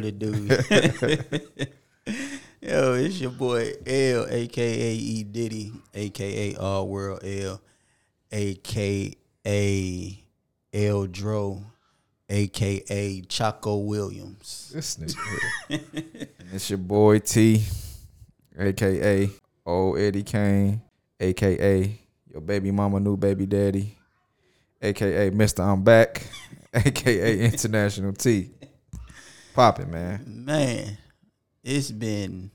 what it do? yo, it's your boy L, aka E Diddy, aka All World L, aka L Dro, aka Chaco Williams. This nigga. it's your boy T, aka Old Eddie Kane, aka your baby mama, new baby daddy, aka Mister I'm back, aka International T. Popping man. Man, it's been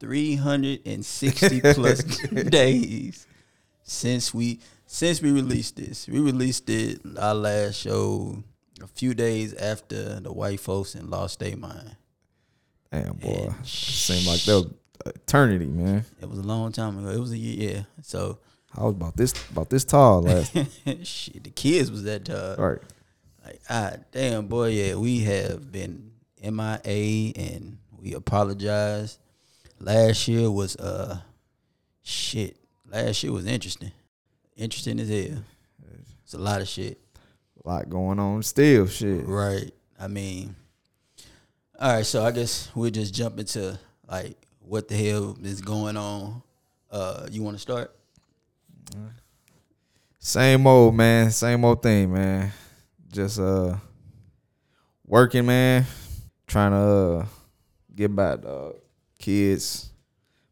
360 plus days since we since we released this. We released it our last show a few days after the white folks and lost their mind. Damn boy, And seemed like that was eternity, man. It was a long time ago. It was a year, yeah. So I was about this about this tall last. shit, the kids was that tall. right. Like ah damn boy, yeah, we have been MIA and we apologize. Last year was uh shit. Last year was interesting. Interesting as hell. It's a lot of shit. A lot going on still. Shit. Right. I mean all right, so I guess we'll just jump into like what the hell is going on. Uh you wanna start? Same old man, same old thing, man. Just uh working, man. Trying to uh, get back dog. Kids.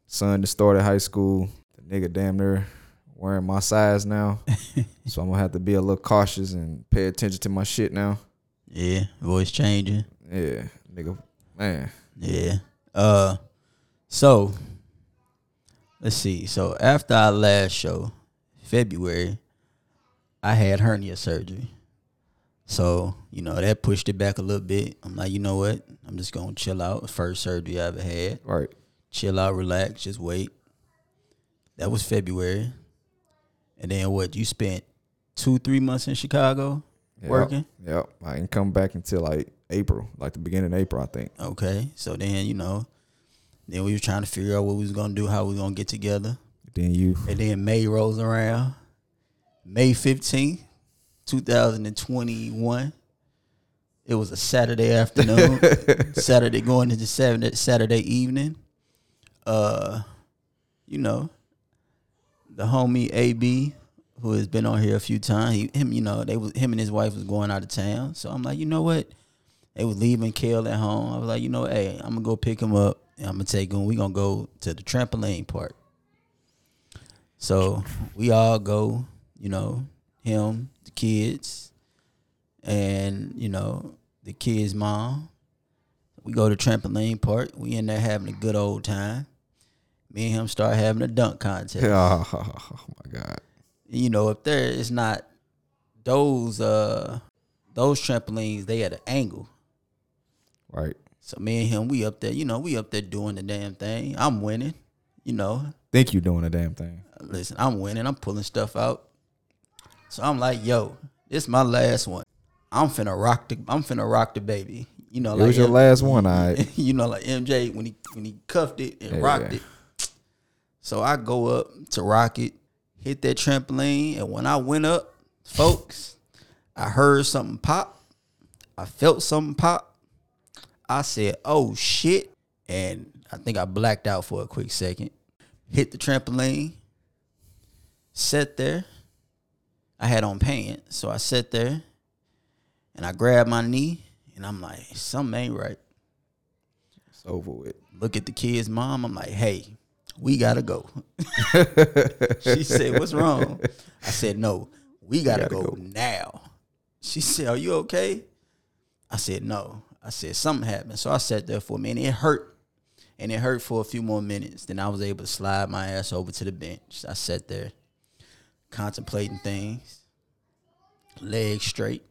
Son just started high school. The nigga damn near wearing my size now. so I'm gonna have to be a little cautious and pay attention to my shit now. Yeah, voice changing. Yeah, nigga. Man. Yeah. Uh so let's see. So after our last show, February, I had hernia surgery. So, you know, that pushed it back a little bit. I'm like, you know what? I'm just gonna chill out. First surgery I ever had. Right. Chill out, relax, just wait. That was February. And then what, you spent two, three months in Chicago Yep, working? Yep. I didn't come back until like April, like the beginning of April, I think. Okay. So then, you know, then we were trying to figure out what we was gonna do, how we was gonna get together. Then you And then May rolls around. May 15th, 2021. It was a Saturday afternoon. Saturday going into Saturday, Saturday evening. Uh, you know, the homie AB, who has been on here a few times, he, him, you know, they was him and his wife was going out of town. So I'm like, you know what? They was leaving Kale at home. I was like, you know, hey, I'm gonna go pick him up. And I'm gonna take him. We gonna go to the trampoline park. So we all go, you know, him, the kids, and you know, the kids' mom. We go to trampoline park. We in there having a good old time. Me and him start having a dunk contest. Oh my God. You know, if there is not those uh those trampolines, they at an angle. Right. So me and him, we up there, you know, we up there doing the damn thing. I'm winning, you know. Think you doing a damn thing. Listen, I'm winning. I'm pulling stuff out. So I'm like, yo, this my last one. I'm finna rock the I'm finna rock the baby. You know, It like was your M- last one, all right. you know, like MJ when he when he cuffed it and Yeah. rocked it. So I go up to rock it, hit that trampoline, and when I went up, folks, I heard something pop. I felt something pop. I said, "Oh shit!" And I think I blacked out for a quick second. Hit the trampoline. Sat there. I had on pants, so I sat there, and I grabbed my knee, and I'm like, "Something ain't right." It's over with. look at the kid's mom. I'm like, hey, we gotta go. she said, what's wrong? I said, no, we gotta, gotta go, go. now. She said, are you okay? I said, no. I said, something happened. So I sat there for a minute. It hurt. And it hurt for a few more minutes. Then I was able to slide my ass over to the bench. I sat there contemplating things, legs straight.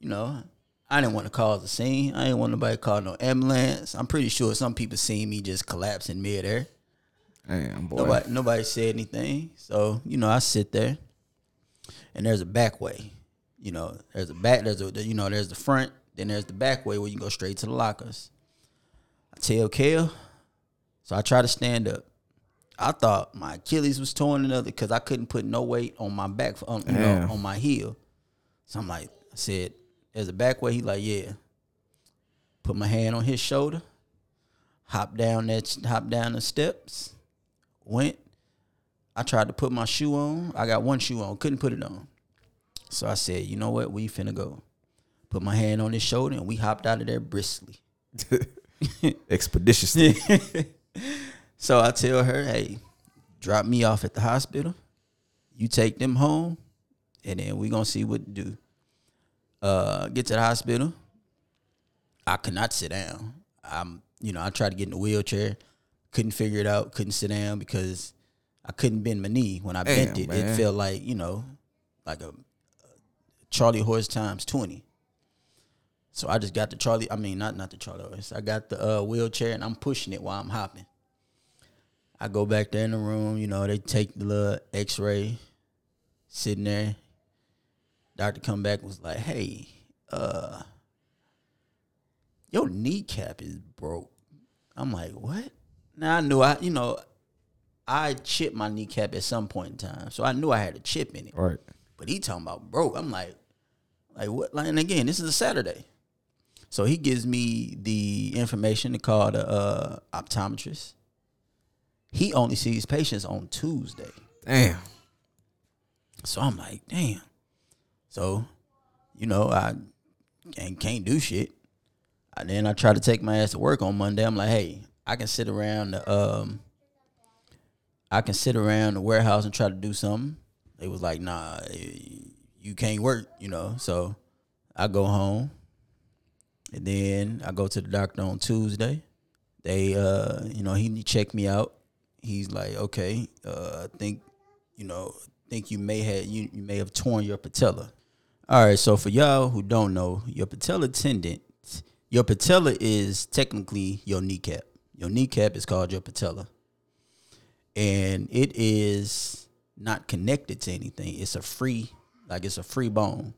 You know, I didn't want to cause a scene. I didn't want nobody to call no ambulance. I'm pretty sure some people seen me just collapse in midair. Damn boy. Nobody, nobody said anything. So you know, I sit there, and there's a back way. You know, there's a back. There's a you know, there's the front. Then there's the back way where you go straight to the lockers. I tell Kale, so I try to stand up. I thought my Achilles was torn another because I couldn't put no weight on my back, on, you know, on my heel. So I'm like, I said, there's a back way. He like, yeah. Put my hand on his shoulder, hop down that hop down the steps, went. I tried to put my shoe on. I got one shoe on, couldn't put it on. So I said, you know what, we finna go. Put my hand on his shoulder and we hopped out of there briskly. Expeditiously. so I tell her, hey, drop me off at the hospital. You take them home, and then we're gonna see what to do. Uh, get to the hospital. I could not sit down. I'm, you know, I tried to get in the wheelchair, couldn't figure it out, couldn't sit down because I couldn't bend my knee. When I Damn, bent it, man. it felt like you know, like a Charlie horse times twenty. So I just got the Charlie. I mean, not not the Charlie horse. I got the uh, wheelchair and I'm pushing it while I'm hopping. I go back there in the room. You know, they take the little X-ray, sitting there. Doctor come back was like, "Hey, uh, your kneecap is broke." I'm like, "What?" Now I knew I, you know, I chipped my kneecap at some point in time, so I knew I had a chip in it. right. But he talking about broke. I'm like, like what? Like, and again, this is a Saturday, so he gives me the information to call the uh, optometrist. He only sees patients on Tuesday, Damn. so I'm like, damn. So, you know, I can't, can't do shit. And then I try to take my ass to work on Monday. I'm like, hey, I can sit around the um, I can sit around the warehouse and try to do something. They was like, nah, eh, you can't work, you know. So I go home, and then I go to the doctor on Tuesday. They, uh, you know, he checked me out. He's like, okay, uh, I think, you know, think you may have you, you may have torn your patella. All right, so for y'all who don't know, your patella tendon, your patella is technically your kneecap. Your kneecap is called your patella, and it is not connected to anything. It's a free, like it's a free bone.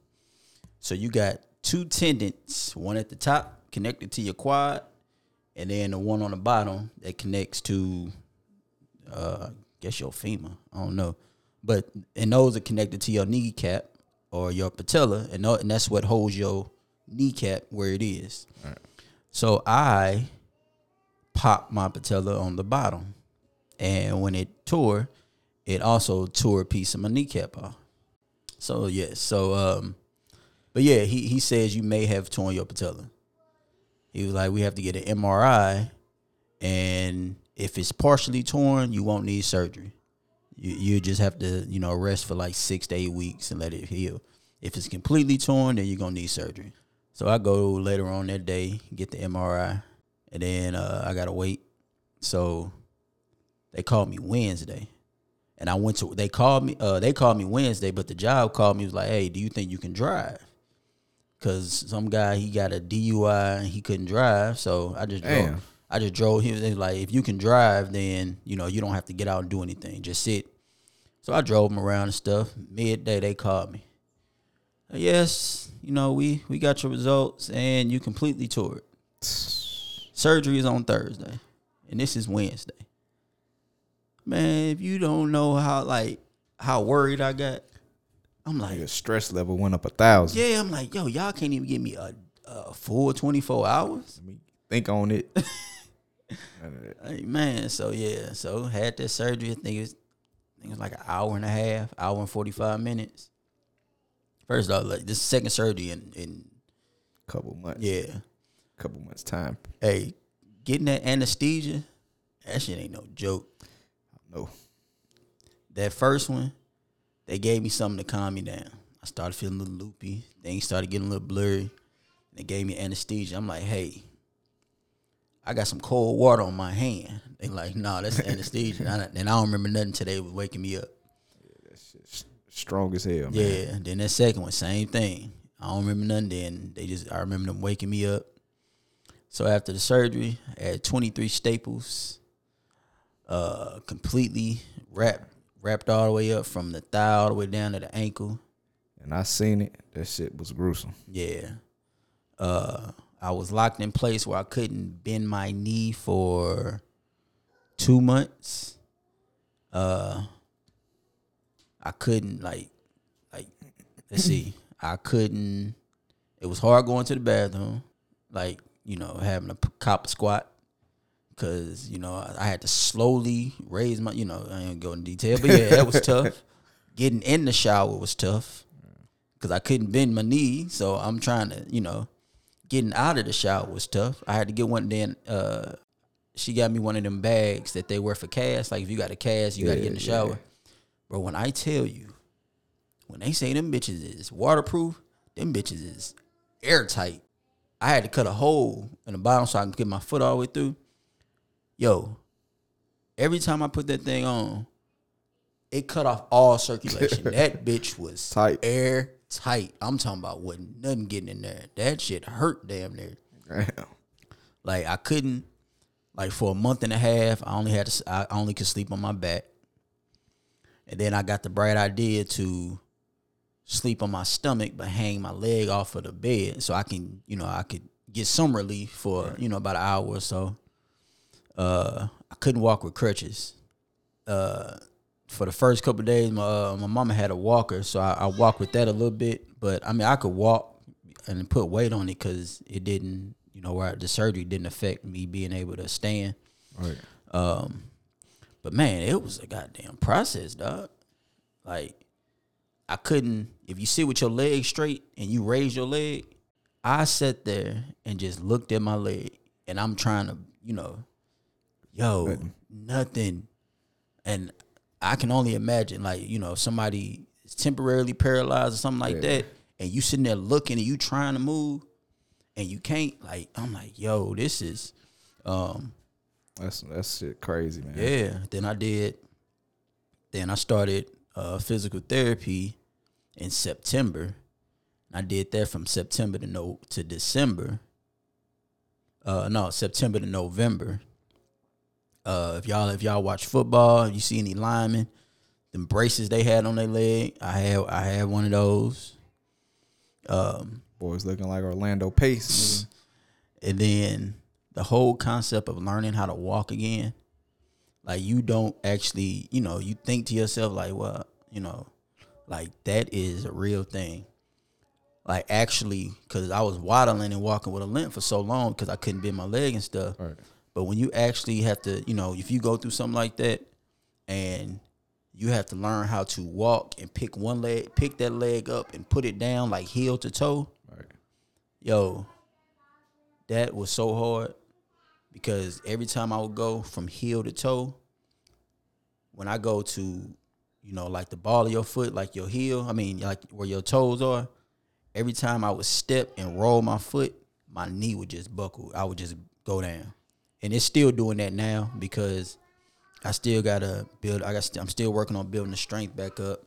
So you got two tendons, one at the top connected to your quad, and then the one on the bottom that connects to, uh, I guess your femur. I don't know, but and those are connected to your kneecap or your patella, and and that's what holds your kneecap where it is. So I popped my patella on the bottom, and when it tore, it also tore a piece of my kneecap off. So yes, so um, but yeah, he he says you may have torn your patella. He was like, we have to get an MRI, and if it's partially torn, you won't need surgery. You you just have to you know rest for like six to eight weeks and let it heal. If it's completely torn, then you're gonna need surgery. So I go later on that day, get the MRI, and then uh, I gotta wait. So they called me Wednesday, and I went to. They called me. Uh, they called me Wednesday, but the job called me was like, "Hey, do you think you can drive?" Because some guy he got a DUI and he couldn't drive, so I just Damn. I just drove him. They like, if you can drive, then you know you don't have to get out and do anything. Just sit. So I drove him around and stuff. Midday they called me. Yes, you know we we got your results and you completely tore it. Surgery is on Thursday, and this is Wednesday. Man, if you don't know how like how worried I got, I'm like, Your stress level went up a thousand. yeah, I'm like, yo, y'all can't even give me a, a full 24 hours. Let me think on it. Hey, man, so yeah, so had that surgery. I think it was, I think it was like an hour and a half, hour and 45 minutes. First off, like this second surgery in, in couple months. yeah. Couple months time. Hey, getting that anesthesia, that shit ain't no joke. No. That first one, they gave me something to calm me down. I started feeling a little loopy. Things started getting a little blurry. They gave me anesthesia. I'm like, hey, I got some cold water on my hand. They like, nah, that's anesthesia. And I, and I don't remember nothing today was waking me up. S- Strong as hell, man. Yeah. Then that second one, same thing. I don't remember nothing. Then they just, I remember them waking me up. So after the surgery, I had 23 staples, uh, completely wrapped, wrapped all the way up from the thigh all the way down to the ankle. And I seen it. That shit was gruesome. Yeah. Uh, I was locked in place where I couldn't bend my knee for two months. Uh, I couldn't like, like, let's see. I couldn't. It was hard going to the bathroom, like you know, having a cop squat, because you know I, I had to slowly raise my. You know, I ain't go in detail, but yeah, that was tough. Getting in the shower was tough, because I couldn't bend my knee, so I'm trying to, you know, getting out of the shower was tough. I had to get one. Then uh, she got me one of them bags that they wear for cast. Like if you got a cast, you got to get in the Yeah, yeah. shower. Bro, when I tell you, when they say them bitches is waterproof, them bitches is airtight. I had to cut a hole in the bottom so I can get my foot all the way through. Yo, every time I put that thing on, it cut off all circulation. that bitch was Tight. Airtight. I'm talking about wasn't nothing getting in there. That shit hurt damn near. Damn. Like I couldn't, like for a month and a half, I only had to, I only could sleep on my back, and then I got the bright idea to sleep on my stomach but hang my leg off of the bed so I can, you know, I could get some relief for you know about an hour or so. Uh, I couldn't walk with crutches. Uh, for the first couple of days, my uh, my mama had a walker, so I, I walked with that a little bit. But I mean, I could walk and put weight on it because it didn't, you know, where the surgery didn't affect me being able to stand. Right. Um, but man, it was a goddamn process, dog. Like, I couldn't. If you sit with your leg straight and you raise your leg, I sat there and just looked at my leg, and I'm trying to, you know, yo, nothing. And I can only imagine, like, you know, somebody is temporarily paralyzed or something like Yeah. that, and you sitting there looking and you trying to move, and you can't. Like, I'm like, yo, this is. Um, That's that's shit crazy, man. yeah. Then I did. Then I started uh, physical therapy in September. I did that from September to no to December. Uh, no, September to November. Uh, if y'all if y'all watch football, if you see any linemen, the braces they had on their leg, I had I had one of those. Um, Boys looking like Orlando Pace. and then the whole concept of learning how to walk again like you don't actually you know you think to yourself like well you know like that is a real thing like actually because i was waddling and walking with a limp for so long because i couldn't bend my leg and stuff Right. But when you actually have to you know if you go through something like that and you have to learn how to walk and pick one leg pick that leg up and put it down like heel to toe Right. yo, that was so hard because every time I would go from heel to toe, when I go to, you know, like the ball of your foot, like your heel, I mean, like where your toes are, every time I would step and roll my foot, my knee would just buckle. I would just go down. And it's still doing that now because I still gotta build. I got. I'm still working on building the strength back up.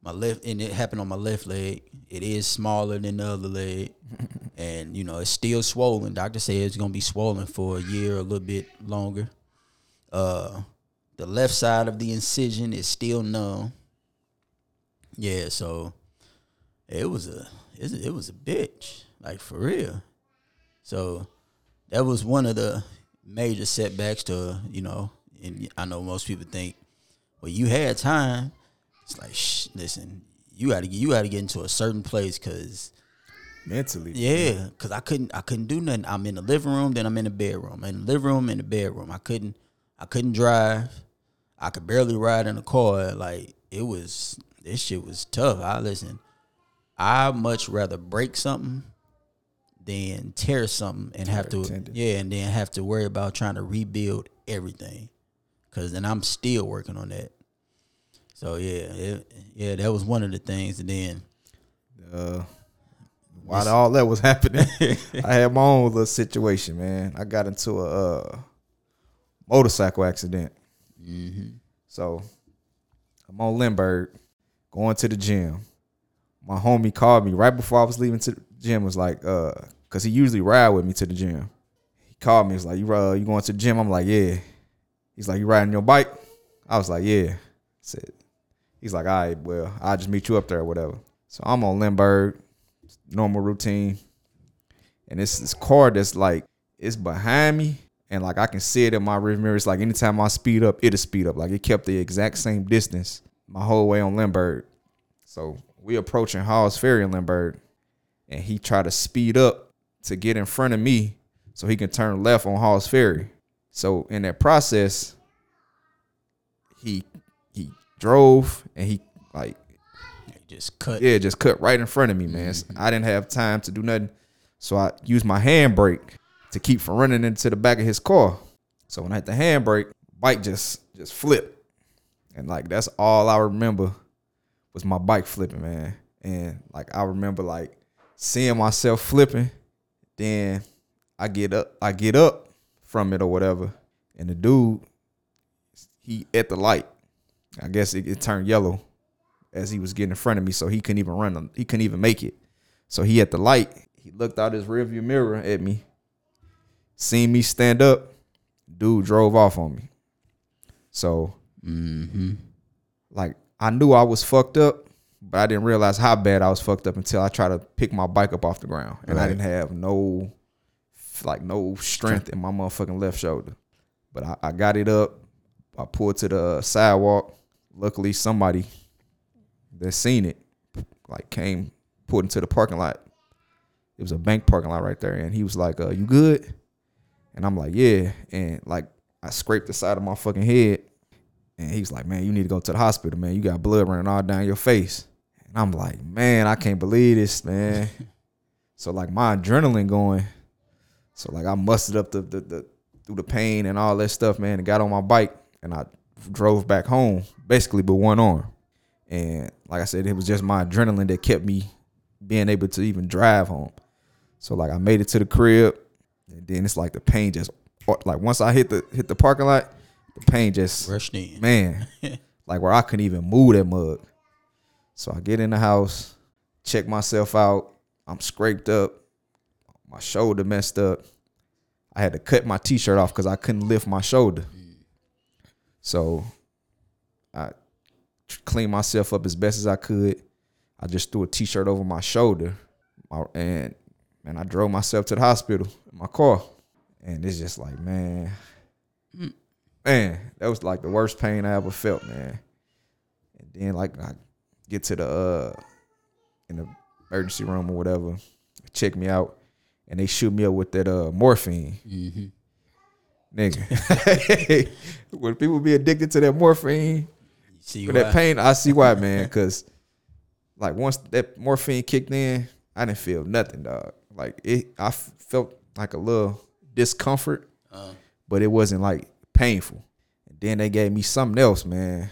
My left, and it happened on my left leg. It is smaller than the other leg, and you know it's still swollen. Doctor said it's gonna be swollen for a year, a little bit longer. Uh, the left side of the incision is still numb. Yeah, so it was a it it was a bitch, like for real. So that was one of the major setbacks to you know. And I know most people think, well, you had time. It's like, shh, listen, you got to get you got to get into a certain place because Mentally. yeah, because I couldn't I couldn't do nothing. I'm in the living room, then I'm in the bedroom. In the living room, in the bedroom. I couldn't I couldn't drive. I could barely ride in a car. Like it was this shit was tough. I listen. I much rather break something than tear something and have to tendon. yeah, and then have to worry about trying to rebuild everything. Cause then I'm still working on that. So yeah, it, yeah, that was one of the things. And then Uh, while all that was happening, I had my own little situation, man. I got into a uh, motorcycle accident. So I'm on Lindbergh, going to the gym. My homie called me right before I was leaving to gym. Was like, uh, cause he usually ride with me to the gym. He called me. He's like, you uh, you going to the gym? I'm like, yeah. He's like, you riding your bike? I was like, yeah. said, he's like, all right, well, I'll just meet you up there or whatever. So I'm on Lindbergh, normal routine. And it's this car that's like, it's behind me. And like I can see it in my rear mirror. It's like anytime I speed up, it'll speed up. Like it kept the exact same distance my whole way on Lindbergh. So we approaching Hall's Ferry in Lindbergh, and he tried to speed up to get in front of me so he can turn left on Hall's Ferry. So in that process, he he drove and he like Just cut. yeah, just cut right in front of me, man. Mm-hmm. I didn't have time to do nothing. So I used my handbrake to keep from running into the back of his car. So when I hit the handbrake, bike just just flipped. And like that's all I remember was my bike flipping, man. And like I remember like seeing myself flipping, then I get up, I get up from it or whatever. And the dude, he at the light. I guess it, it turned yellow as he was getting in front of me, so he couldn't even run. He couldn't even make it. So he at the light. He looked out his rearview mirror at me, seen me stand up. Dude drove off on me. So, Mm-hmm. like, I knew I was fucked up, but I didn't realize how bad I was fucked up until I tried to pick my bike up off the ground, and I didn't have no, like, no strength in my motherfucking left shoulder. But I, I got it up. I pulled to the sidewalk. Luckily, somebody that seen it, like, came pulled into the parking lot. It was a bank parking lot right there, and he was like, uh, "You good?" And I'm like, "Yeah." And like, I scraped the side of my fucking head, and he was like, "Man, you need to go to the hospital, man. You got blood running all down your face." And I'm like, "Man, I can't believe this, man." so like my adrenaline going, so like I mustered up the, the the through the pain and all that stuff, man, and got on my bike and I drove back home basically with one arm. And like I said, it was just my adrenaline that kept me being able to even drive home. So like I made it to the crib, and then it's like the pain just like once I hit the hit the parking lot, the pain just Rushed in. man, like where I couldn't even move that mug. So I get in the house, check myself out. I'm scraped up, my shoulder messed up. I had to cut my t-shirt off because I couldn't lift my shoulder. So I cleaned myself up as best as I could. I just threw a t-shirt over my shoulder, and and I drove myself to the hospital in my car. And it's just like, man, mm. man, that was like the worst pain I ever felt, man. And then like I get to the uh in the emergency room or whatever, check me out, and they shoot me up with that uh morphine. Mm-hmm. Nigga. when people be addicted to that morphine See for why? that pain, I see why, man. Cause like once that morphine kicked in, I didn't feel nothing, dog. Like it I felt like a little discomfort, Uh, but it wasn't like painful. And then they gave me something else, man.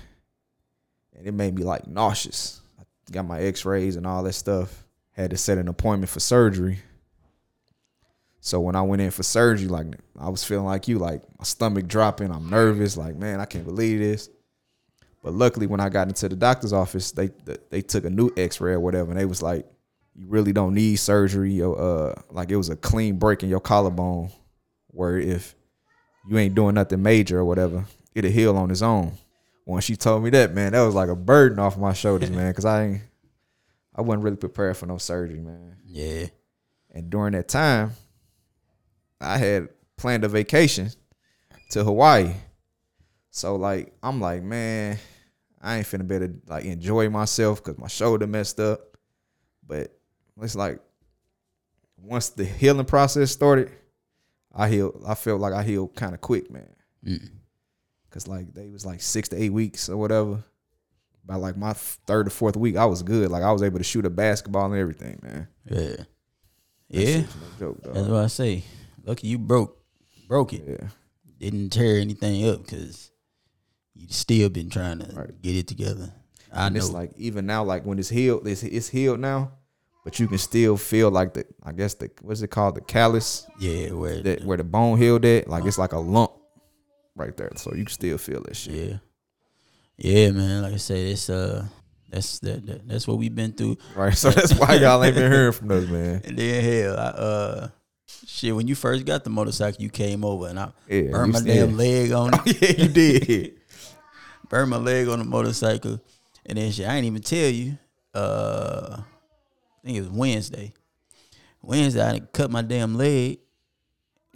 And it made me like nauseous. I got my x-rays and all that stuff. Had to set an appointment for surgery. So when I went in for surgery, like I was feeling like you, like my stomach dropping. I'm nervous, like man, I can't believe this. But luckily, when I got into the doctor's office, they they took a new X-ray or whatever, and they was like, "You really don't need surgery." Or, uh, like it was a clean break in your collarbone, where if you ain't doing nothing major or whatever, it'll heal on its own. When she told me that, man, that was like a burden off my shoulders, man, because I ain't, I wasn't really prepared for no surgery, man. yeah. And during that time, I had planned a vacation to Hawaii. So like I'm like, man, I ain't finna better like enjoy myself because my shoulder messed up. But it's like once the healing process started, I healed. I felt like I healed kind of quick, man. Mm. Cause like they was like six to eight weeks or whatever. By like my third or fourth week, I was good. Like I was able to shoot a basketball and everything, man. Yeah. That Yeah. no joke. That's what I say. Lucky you broke broke it. Yeah. Didn't tear anything up because you still been trying to Right. get it together. I and know. it's like even now, like when it's healed, it's it's healed now, but you can still feel like the I guess the what's it called the callus yeah, where that where the bone healed at, like uh-huh. it's like a lump right there, so you can still feel that shit. yeah. Yeah, man. Like I said, it's uh that's that, that that's what we've been through. Right, so that's why y'all ain't been hearing from us, man. And then hell, I uh shit, when you first got the motorcycle, you came over and I Yeah, burned my damn leg on it. yeah, you did. burned my leg on the motorcycle, and then shit, I ain't even tell you. Uh, I think it was Wednesday. Wednesday, I cut my damn leg Oh,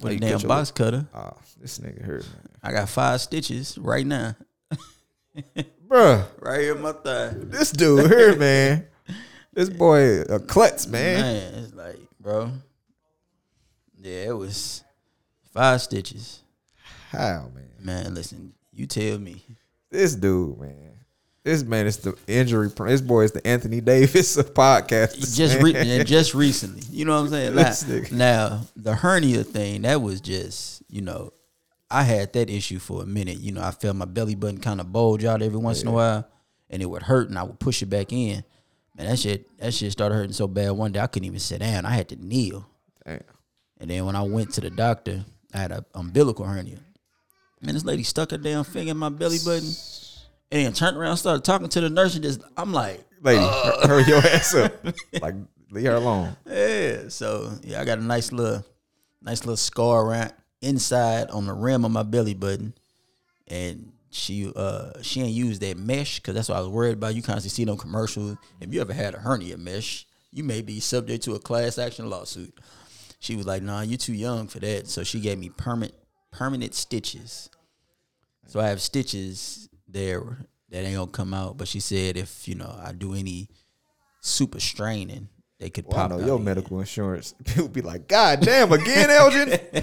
with you a cut damn your box cutter. Oh, this nigga hurt, man. I got five stitches right now, Bruh, right here in my thigh. this dude here, man. This boy a klutz, man. Man, it's like, bro. Yeah, it was five stitches. How, man? Man, listen, you tell me. This dude, man. This man is the injury. This boy is the Anthony Davis of podcasts. Just re- and just recently, you know what I'm saying? Like, now the hernia thing, that was just, you know, I had that issue for a minute. You know, I felt my belly button kind of bulge out every once in a while, and it would hurt, and I would push it back in. Man, that shit, that shit started hurting so bad. One day I couldn't even sit down. I had to kneel. Damn. And then when I went to the doctor, I had a umbilical hernia. Man, this lady stuck her damn finger in my belly button, and then turned around, started talking to the nurse, and just I'm like, lady, hur- hurry your ass up. Like leave her alone. yeah. So yeah, I got a nice little, nice little scar around inside on the rim of my belly button, and she uh she ain't used that mesh because that's what I was worried about. You constantly see them commercials. If you ever had a hernia mesh, you may be subject to a class action lawsuit. She was like, "Nah, you too young for that." So she gave me permanent permanent stitches. So I have stitches there that ain't gonna come out. But she said if you know I do any super straining, they could Well, I pop. know out your medical insurance. People be like, God damn, again, Elgin.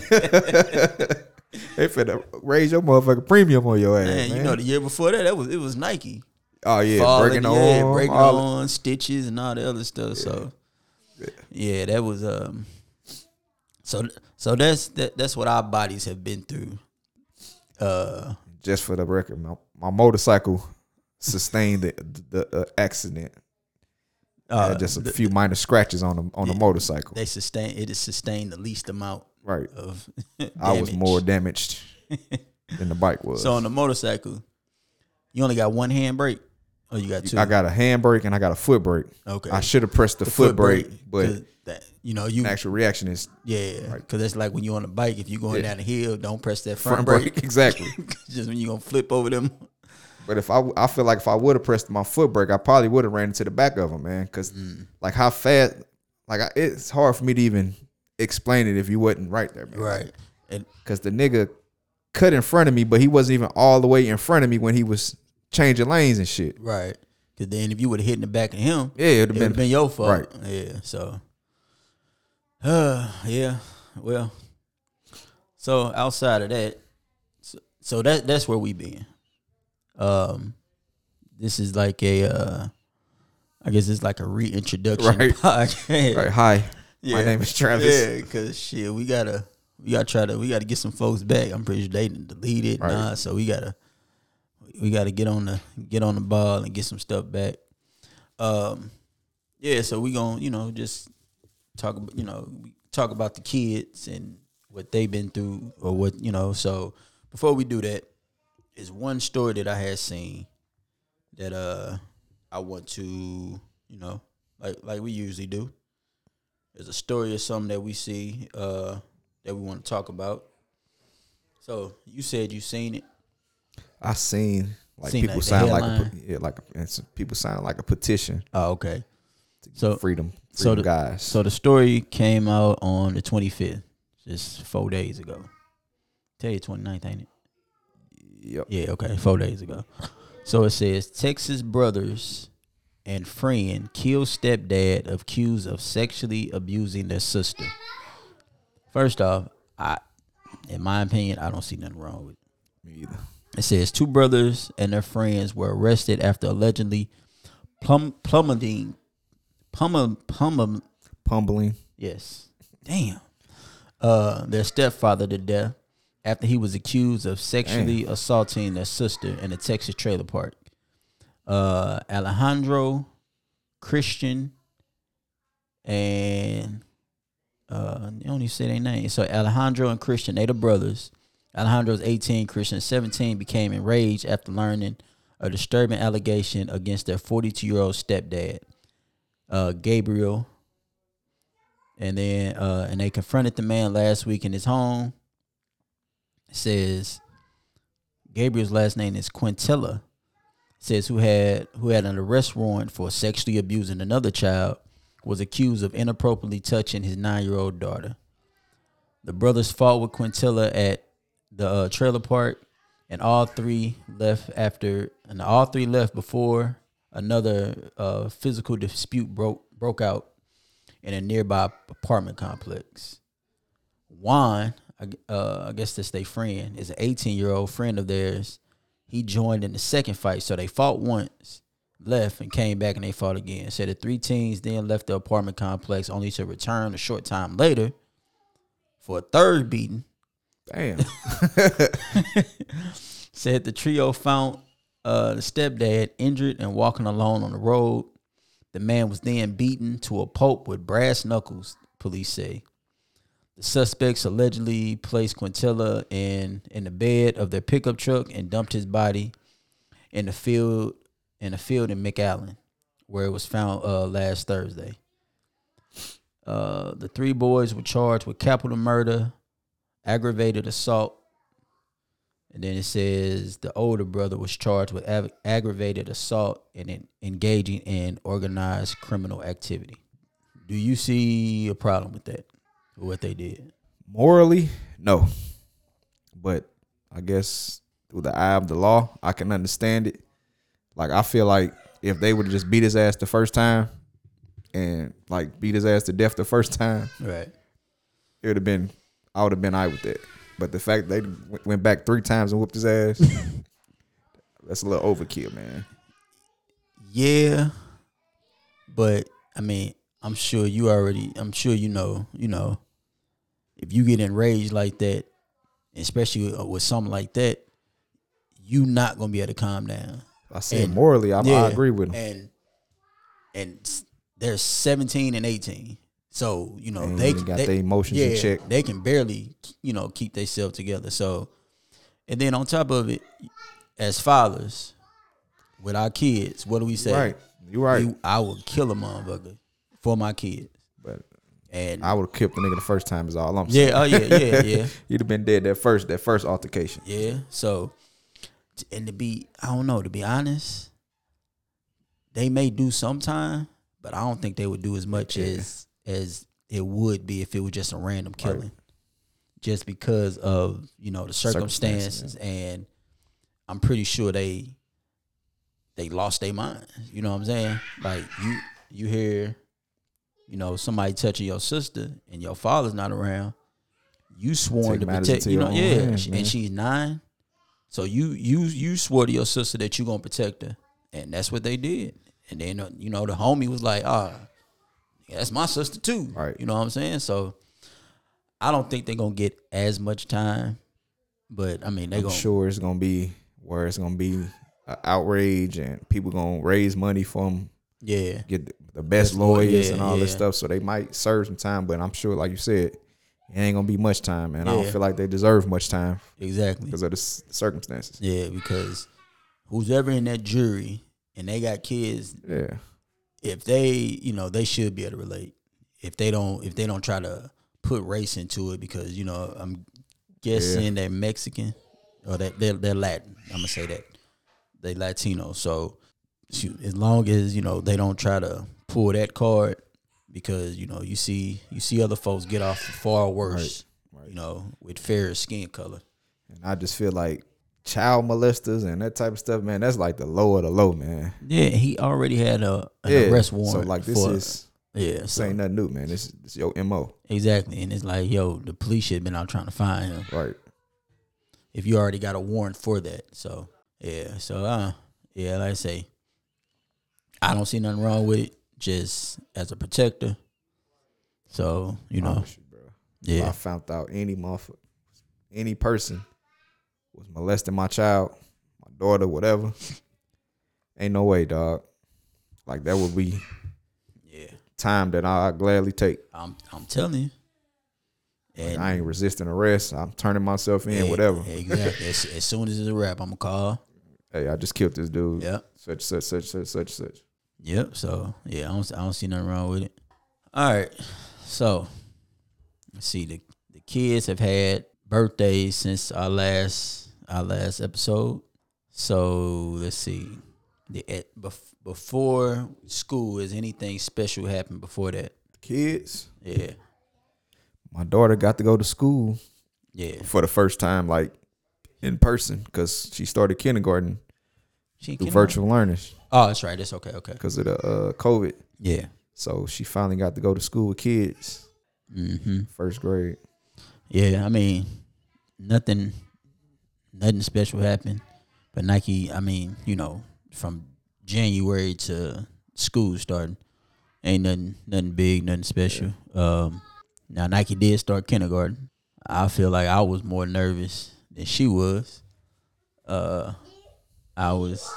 they finna raise your motherfucking premium on your ass, Man, man. you know the year before that, that was it was Nike. oh yeah, breaking yeah, on, breaking all- on stitches and all the other stuff. So yeah, that was um. So so that's that, that's what our bodies have been through. Uh, Just for the record, my, motorcycle sustained the, the uh, accident. uh just a the- few minor scratches on the on the Yeah. motorcycle. they sustain it sustained the least amount Right. of. I was more damaged than the bike was. So on the motorcycle, you only got one hand brake, or you got two. I got a handbrake and I got a foot brake. okay. I should have pressed the, foot, brake, but that you know you actual reaction is yeah because that's like when you're on a bike. If you're going Yeah. down the hill, don't press that front, front brake. brake. exactly. Just when you're gonna flip over them. But if I, I feel like if I would have pressed my foot brake, I probably would have ran into the back of him, man. Because Mm. like how fast, like I, it's hard for me to even explain it if you wasn't right there, man. Right. And Because the nigga cut in front of me, but he wasn't even all the way in front of me when he was changing lanes and shit. right. Cause then if you would have hit in the back of him, Yeah, it'd have would been, been your fault. right. Yeah. So. Uh yeah. Well. So outside of that, so, so that that's where we been. Um, this is like a, uh, I guess it's like a reintroduction Right. podcast. right. Hi, Yeah. my name is Travis. Yeah, cause shit, we gotta we gotta try to we gotta get some folks back. I'm pretty sure they didn't delete it, Right. nah. So we gotta we gotta get on the get on the ball and get some stuff back. Um, yeah. So we gonna you know just talk about you know talk about the kids and what they've been through or what you know. So before we do that, is one story that I had seen that uh I want to you know like like we usually do. There's a story or something that we see uh, that we want to talk about. So you said you seen it. I seen like Seen people sign like a, yeah, like a, and some people signing like a petition Oh, okay. So- freedom, so freedom the- guys. So the story came out on the 25th, just four days ago. Tell you 29th, ain't it? Yep. Yeah, okay, four days ago. So it says Texas brothers and friend kill stepdad of accused of sexually abusing their sister. First off, I, in my opinion, I don't see nothing wrong with it. Me either. It says two brothers and their friends were arrested after allegedly plum plummeting, pummel, pummel, Pumbling. yes, damn, uh, their stepfather to death after he was accused of sexually assaulting their sister in a Texas trailer park. Uh, Alejandro, Christian, and uh, they don't even say their name. So Alejandro and Christian, they the brothers. Alejandro's 18, Christian 17, became enraged after learning a disturbing allegation against their 42 year old stepdad, uh, Gabriel. And then, uh, and they confronted the man last week in his home. Says Gabriel's last name is Quintilla. Says who had who had an arrest warrant for sexually abusing another child was accused of inappropriately touching his nine year old daughter. The brothers fought with Quintilla at the uh, trailer park, and all three left after, and all three left before another uh, physical dispute broke broke out in a nearby apartment complex. Juan, uh, I guess that's their friend, is an 18 year old friend of theirs. He joined in the second fight, so they fought once, left, and came back and they fought again. Said the three teams then left the apartment complex, only to return a short time later for a third beating. Damn. Said the trio found uh, the stepdad injured and walking alone on the road. The man was then beaten to a pulp with brass knuckles, police say. Suspects allegedly placed Quintilla in in the bed of their pickup truck and dumped his body in the field in a field in McAllen, where it was found uh, last Thursday. Uh, the three boys were charged with capital murder, aggravated assault, and then it says the older brother was charged with ag- aggravated assault and in, engaging in organized criminal activity. Do you see a problem with that? What they did? Morally, no. But I guess through the eye of the law, I can understand it. Like I feel like if they would have just beat his ass the first time and like beat his ass to death the first time, Right. it would have been I would have been all right with that. But the fact they went back three times and whooped his ass, that's a little overkill, man. Yeah, but I mean, I'm sure you already. I'm sure you know. You know, if you get enraged like that, especially with something like that, you not gonna be able to calm down. I said And- morally, I, I Yeah, agree with him. And and they're 17 and 18, so you know They they got they- their emotions in check. They can barely you know keep themselves together. So, and then on top of it, as fathers with our kids, what do we say? Right, you right. We- I would kill a motherfucker for my kids. And I would have killed the nigga the first time. Is all I'm saying. yeah, oh yeah, yeah, yeah, He'd have been dead that first that first altercation. yeah. So, and to be, I don't know. To be honest, they may do sometime, but I don't think they would do as much Yeah. as as it would be if it was just a random killing. Just because of you know the Circumstances, circumstances, and I'm pretty sure they they lost their mind. You know what I'm saying? Like you you hear, you know, somebody touching your sister and your father's not around. You sworn Take to protect. You know, yeah, man. and she's nine. So you you you swore to your sister that you're gonna protect her, and that's what they did. And then uh, you know the homie was like, ah, yeah, that's my sister too. Right. You know what I'm saying? So I don't think they're gonna get as much time, but I mean they I'm gonna sure it's gonna be where it's gonna be outrage and people gonna raise money for him, yeah get the best lawyers yeah, and all this stuff. So they might serve some time, but I'm sure, like you said, it ain't gonna be much time, and I don't feel like they deserve much time exactly. because of the circumstances. yeah because who's ever in that jury and they got kids Yeah, if they you know they should be able to relate. If they don't if they don't try to put race into it because you know i'm guessing they're mexican or that they're, they're latin. I'm gonna say that. They latino so as long as you know they don't try to pull that card because you know you see you see other folks get off far worse Right, right. you know with fairer skin color and I just feel like child molesters and that type of stuff, man. That's like the low of the low, man. yeah he already had a an yeah. arrest warrant So like this for, is yeah this so, ain't nothing new, man. This is your mo, exactly and it's like yo the police should have been out trying to find him right? if you already got a warrant for that. So yeah, so uh yeah, like I say, I don't see nothing wrong with it. Just as a protector. So you know, you, bro. If I found out any motherfucker, any person was molesting my child, my daughter, whatever, ain't no way, dog. Like that would be yeah. time that I I gladly take. I'm I'm telling you. Like, And I ain't resisting arrest. I'm turning myself in, yeah, whatever. Exactly. as, as soon as it's a wrap, I'm gonna call. Hey, I just killed this dude. Yep. Such, such, such, such, such, such. Yep. So yeah, I don't I don't see nothing wrong with it. All right. So let's see the the kids have had birthdays since our last our last episode. So let's see. The at, bef- before school is anything special happened before that? Kids. Yeah. My daughter got to go to school Yeah. for the first time, like in person, because she started kindergarten. She in through kindergarten? virtual learning Oh, that's right. That's okay. Okay. because of the uh, COVID. Yeah. So she finally got to go to school with kids, Mm-hmm. first grade. Yeah. I mean, nothing, nothing special happened, but Nike. I mean, you know, from January to school starting, ain't nothing, nothing big, nothing special. Um, now Nike did start kindergarten. I feel like I was more nervous than she was. Uh, I was,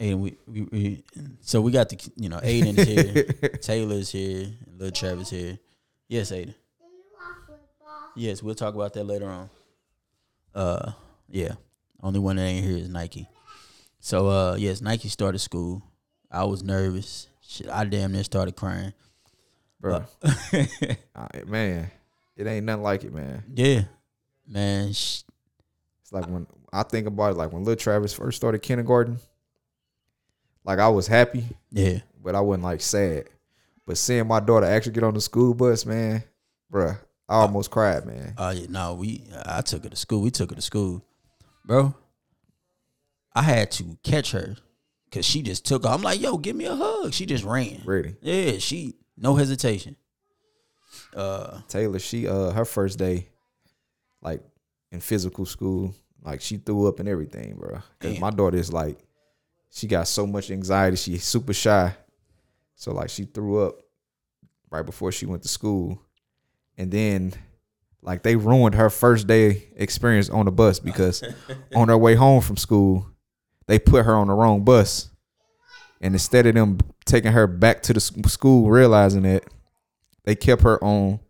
and we, we, we so we got the you know Aiden's here, Taylor's here, and little Travis here. Yes, Aiden. Yes, we'll talk about that later on. Uh, yeah, only one that ain't here is Nike. So uh, yes, Nike started school. I was nervous. Shit, I damn near started crying. Bro, Uh, man, it ain't nothing like it, man. Yeah, man. Sh- It's like when I think about it, like when little Travis first started kindergarten, like I was happy, yeah, but I wasn't like sad. But seeing my daughter actually get on the school bus, man, bruh, I almost cried, man. Oh yeah, no, we I took her to school. We took her to school, bro. I had to catch her because she just took. Off. I'm like, yo, give me a hug. She just ran. Really? Yeah, she no hesitation. Uh, Taylor, she uh her first day, like in physical school, like she threw up and everything, bro. Cause Damn. my daughter is like, she got so much anxiety. She's super shy, so like she threw up right before she went to school, and then like they ruined her first day experience on the bus because on her way home from school, they put her on the wrong bus, and instead of them taking her back to the school, realizing that they kept her on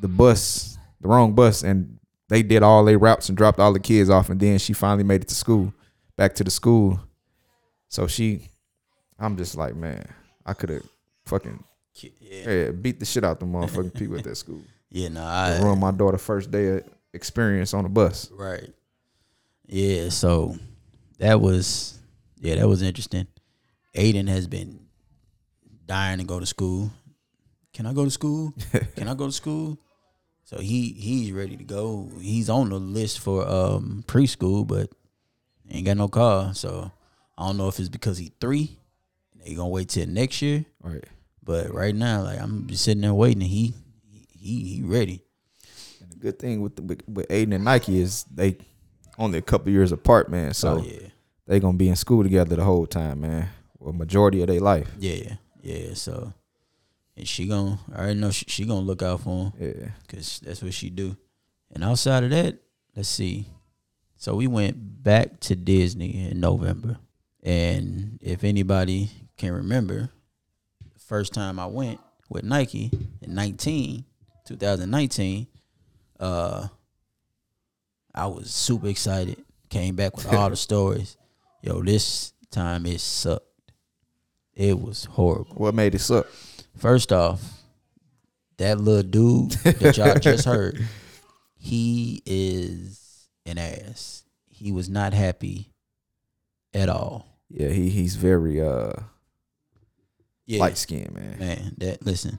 the bus, the wrong bus, and they did all their routes and dropped all the kids off, and then she finally made it to school, back to the school. So she, I'm just like, man, I could have fucking yeah, yeah, beat the shit out the motherfucking people at that school. yeah, no, I ruined my daughter first day of experience on the bus. right. Yeah, so that was yeah, that was interesting. Aiden has been dying to go to school. Can I go to school? Can I go to school? So he he's ready to go. He's on the list for um preschool, but ain't got no car. So I don't know if it's because he three. They gonna wait till next year. Right. But right now, like I'm just sitting there waiting. And he he he ready. And the good thing with the, with, with Aiden and Nike is they only a couple years apart, man. So oh yeah, they gonna be in school together the whole time, man. Well, majority of their life. yeah, yeah. So and she gon' I already know she, she gonna look out for him. Yeah. because that's what she do. And outside of that, let's see. So we went back to Disney in November, and if anybody can remember, the first time I went with Nike in 19, 2019, uh, I was super excited. Came back with all the stories. Yo, this time it sucked. It was horrible. What made it suck? First off, that little dude that y'all just heard, he is an ass. He was not happy at all. Yeah, he he's very uh Yeah, light skinned, man. man. That listen,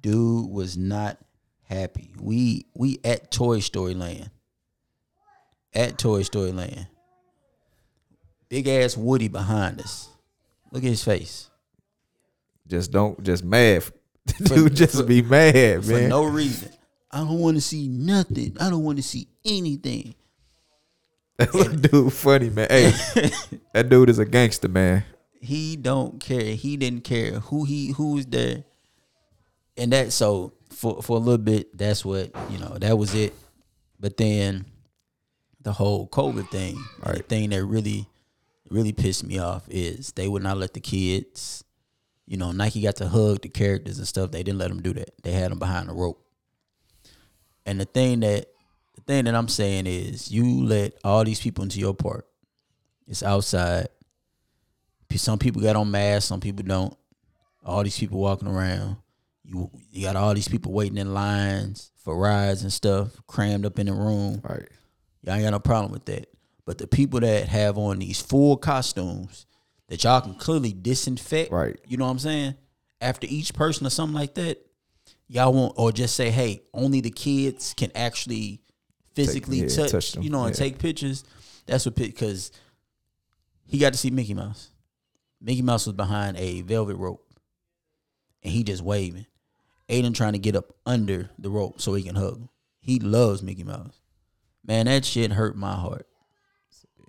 dude was not happy. We we at Toy Story Land. At Toy Story Land. Big ass Woody behind us. Look at his face. Just don't just mad. For- Dude, just for- be mad, for man. no reason. I don't want to see nothing. I don't want to see anything. That little dude funny, man. Hey, that dude is a gangster, man. he don't care. He didn't care who he who was there. And that so for for a little bit, that's what you know. That was it. But then the whole COVID thing, and the thing that really really pissed me off is they would not let the kids. You know, Nike got to hug the characters and stuff. They didn't let them do that. They had them behind the rope. And the thing that the thing that I'm saying is, you let all these people into your park. It's outside. Some people got on masks, some people don't. All these people walking around. You you got all these people waiting in lines for rides and stuff, crammed up in the room. Right. Y'all ain't got no problem with that. But the people that have on these full costumes that y'all can clearly disinfect, Right. You know what I'm saying? After each person or something like that, y'all want or just say, hey, only the kids can actually physically yeah, touch, touch you know, and yeah. take pictures. That's what because he got to see Mickey Mouse. Mickey Mouse was behind a velvet rope, and he just waving. Aiden trying to get up under the rope so he can hug him. He loves Mickey Mouse. Man, that shit hurt my heart.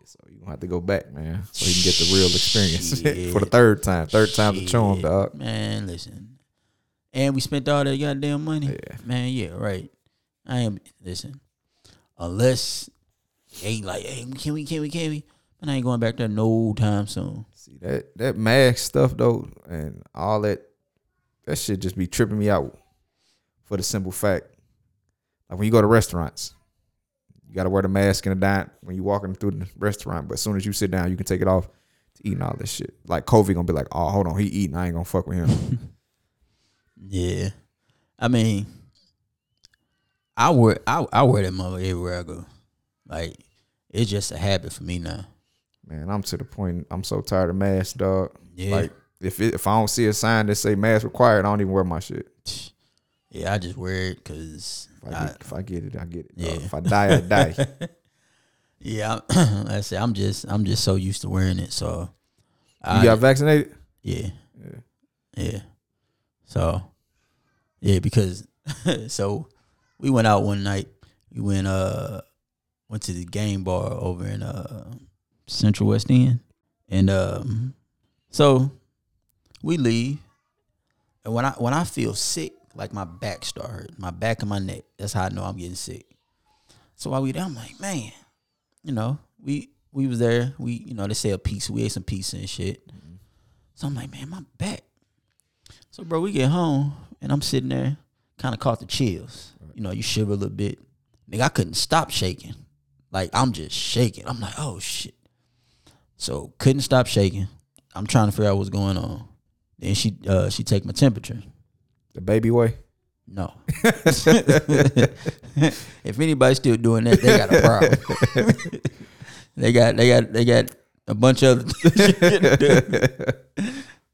So you gonna have to go back, man, so you can get the real experience for the third time. Third time's the charm, dog. Man, listen. And we spent all that goddamn money. Yeah. Man, yeah, right. I am listen. Unless they like, hey, can we, can we, can we? And I ain't going back there no time soon. See that that mask stuff though, and all that that shit just be tripping me out. For the simple fact, like when you go to restaurants, you gotta wear the mask in the dine when you walking through the restaurant. But as soon as you sit down, you can take it off to eating all this shit. Like Kobe gonna be like, oh, hold on, he eating. I ain't gonna fuck with him. Yeah. I mean, I wear I, I wear that mother everywhere I go. Like, it's just a habit for me now. Man, I'm to the point. I'm so tired of masks, dog. Yeah. Like if it, if I don't see a sign that say mask required, I don't even wear my shit. yeah, I just wear it because If I, get, if I get it, I get it. dog. Yeah. If I die, I die. Yeah, like I said, I'm just I'm just so used to wearing it. So, You I, got vaccinated? yeah, Yeah. yeah. So, yeah, because so we went out one night. We went uh went to the game bar over in uh Central West End, and um so we leave, and when I when I feel sick, like my back start my back and my neck. That's how I know I'm getting sick. So while we there, I'm like, man, you know, we we was there. We you know they say a pizza. We ate some pizza and shit. So I'm like, man, my back. So bro, we get home and I'm sitting there, kind of caught the chills. You know, you shiver a little bit. Nigga, I couldn't stop shaking. Like I'm just shaking. I'm like, oh shit. So couldn't stop shaking. I'm trying to figure out what's going on. Then she uh she take my temperature. The baby way? No. if anybody's still doing that, they got a problem. they got they got they got a bunch of other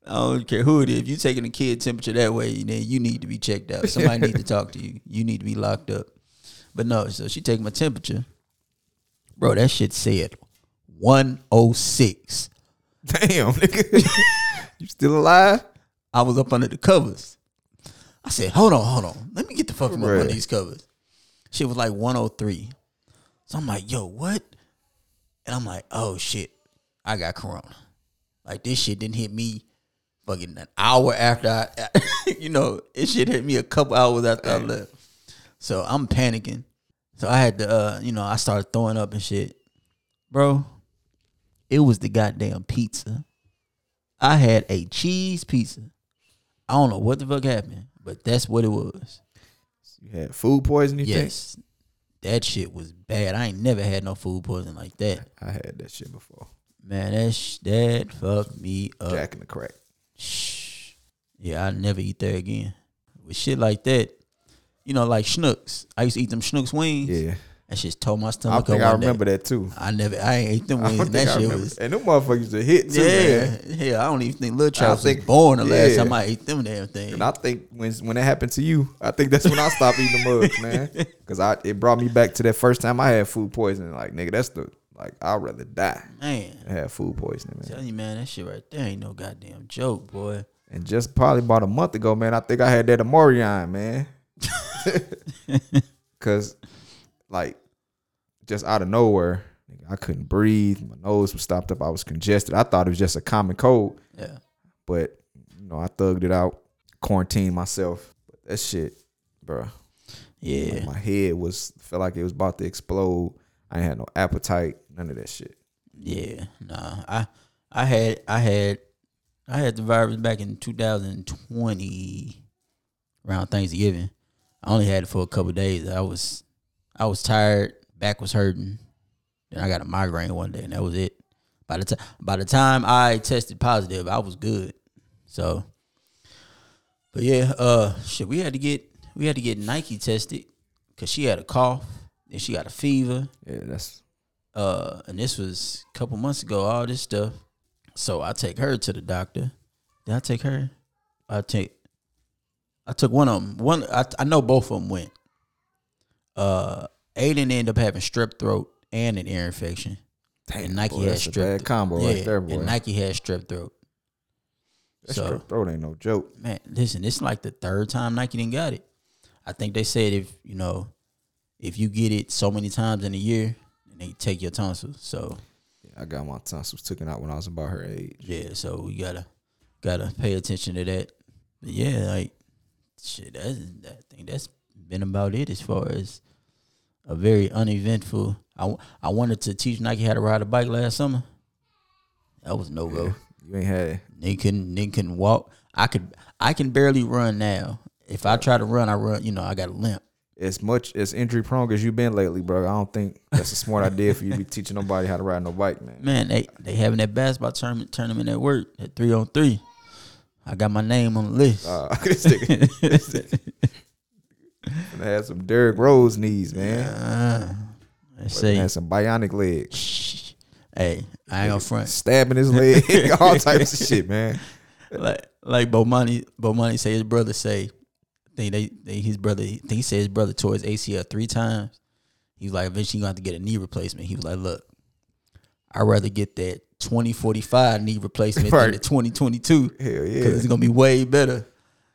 I don't care who it is. If you taking a kid temperature that way, then you need to be checked out. Somebody need to talk to you. You need to be locked up. But no, so she take my temperature. Bro, that shit said 106. Damn, nigga. you still alive? I was up under the covers. I said, hold on, hold on. Let me get the fuck from up under these covers. Shit was like 103. So I'm like, yo, what? And I'm like, oh shit, I got corona. Like this shit didn't hit me fucking an hour after I, you know, it shit hit me a couple hours after I left. So I'm panicking. So I had to, uh, you know, I started throwing up and shit. Bro, it was the goddamn pizza. I had a cheese pizza. I don't know what the fuck happened, but that's what it was. You had food poisoning? you think? Yes. That shit was bad. I ain't never had no food poisoning like that. I had that shit before. Man, that sh- that fucked me up. Jack in the crack. Shh. Yeah, I never eat there again. With shit like that, you know, like Schnucks. I used to eat them Schnucks wings. Yeah. That shit tore my stomach. I think up. I day. remember that too. I never, I ain't ate them wings. that I shit remember. was, And them motherfuckers used to hit too, yeah, man. yeah. I don't even think Lil Charles was think- born the last time I ate them damn things. And I think when when that happened to you, I think that's when I stopped eating the mugs, man. Because I it brought me back to that first time I had food poisoning. Like nigga, that's the like I'd rather die Man, than have food poisoning, man. tell you, man, that shit right there ain't no goddamn joke, boy. And just probably about a month ago, man, I think I had that Omicron, man. Cause like just out of nowhere, I couldn't breathe. My nose was stopped up. I was congested. I thought it was just a common cold, Yeah. but you know, I thugged it out, quarantined myself. But that shit, bro. Yeah. Like my head was felt like it was about to explode. I had no appetite, none of that shit. Yeah, nah. I I had I had I had the virus back in 2020 around Thanksgiving. I only had it for a couple days. I was I was tired, back was hurting. Then I got a migraine one day and that was it. By the time by the time I tested positive, I was good. So But yeah, uh shit, we had to get we had to get Nike tested cuz she had a cough, then she got a fever Yeah, that's uh, and this was a couple months ago, all this stuff. So I take her to the doctor. Did I take her? I take. I took one of them. One, I, I know both of them went. Uh, Aiden ended up having strep throat and an ear infection. and Nike boy, had strep. bad combo right there, boy. And Nike had strep throat. That so strep throat ain't no joke. man, listen, it's like the third time Nike didn't got it. I think they said if you know, if you get it so many times in a year, then they take your tonsils. So Yeah, I got my tonsils taken out when I was about her age. yeah, so we gotta gotta pay attention to that. But yeah, like shit, that's I think that's been about it as far as a very uneventful. I, I wanted to teach Nike how to ride a bike last summer. That was no go. Yeah, you ain't had couldn't they couldn't walk. I could I can barely run now. If I try to run, I run. You know, I got a limp. As much as injury prone as you've been lately, bro. I don't think that's a smart idea for you to be teaching nobody how to ride no bike, man. Man, they they having that basketball tournament tournament at work at three on three. I got my name on the list. Uh, this nigga- this nigga Gonna have some Derrick Rose knees, man. Uh, I say, have some bionic legs. shh. hey, I ain't gonna front. Stabbing his leg, all types of shit, man. Like like Bomani Bomani say his brother say, I think they, they his brother I think he said his brother tore his ACL three times. He was like, eventually you're gonna have to get a knee replacement. He was like, look, I'd rather get that twenty forty five knee replacement than the twenty twenty two. Hell because it's gonna be way better.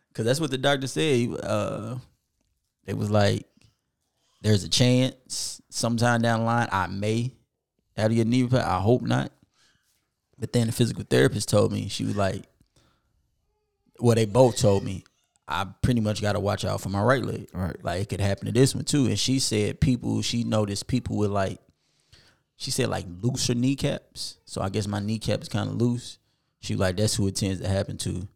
Because that's what the doctor said. Uh, it was like there's a chance sometime down the line I may have a knee replacement. I hope not. But then the physical therapist told me she was like, well, they both told me I pretty much got to watch out for my right leg. Right. Like it could happen to this one too. And she said people she noticed people with like she said like looser kneecaps. So I guess my kneecap is kind of loose. She was like that's who it tends to happen to.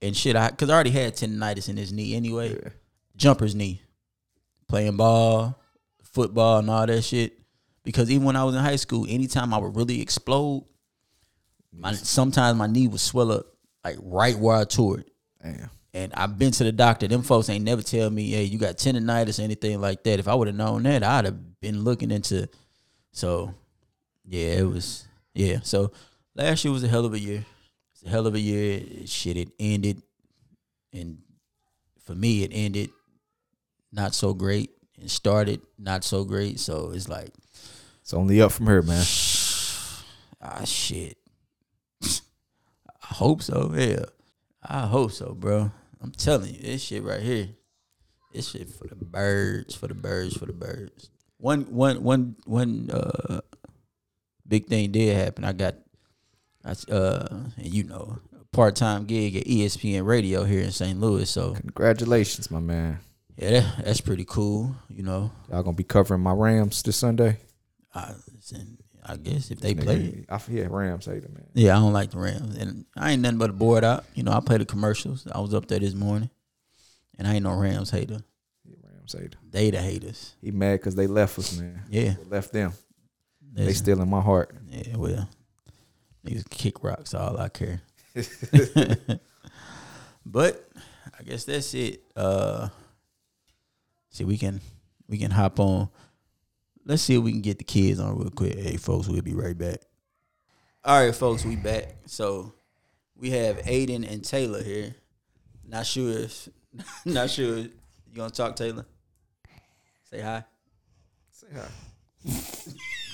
And shit, I cause I already had tendonitis in his knee anyway. Yeah. Jumper's knee. Playing ball, football and all that shit. Because even when I was in high school, anytime I would really explode, my sometimes my knee would swell up like right where I tore it. Damn. And I've been to the doctor. Them folks ain't never tell me, hey, you got tendonitis or anything like that. If I would have known that, I'd have been looking into. So, yeah, it was. Yeah. So last year was a hell of a year. It's a hell of a year. Shit, it ended, and for me, it ended not so great and started not so great. So it's like, It's only up from here, man. ah, shit. I hope so. Yeah, I hope so, bro. I'm telling you, this shit right here, this shit for the birds, for the birds, for the birds. One, one, one, one. Uh, big thing did happen. I got, I uh, and you know, part time gig at ESPN Radio here in St. Louis. So Congratulations, my man. yeah, that, that's pretty cool. You know, Y'all gonna be covering my Rams this Sunday. I, listen, I guess if they Nigga, play it. I yeah, Rams hater, man. Yeah, I don't like the Rams, and I ain't nothing but a board out. You know, I play the commercials. I was up there this morning, and I ain't no Rams hater. Yeah, Rams hater. They the haters. He mad because they left us, man. Yeah, They left them. They still in my heart. yeah. Well, niggas kick rocks. All I care. but I guess that's it. Uh, see, we can we can hop on. Let's see if we can get the kids on real quick. Hey, folks, we'll be right back. All right, folks, we back. So we have Aiden and Taylor here. Not sure if, not sure. You gonna talk, Taylor? Say hi. Say hi.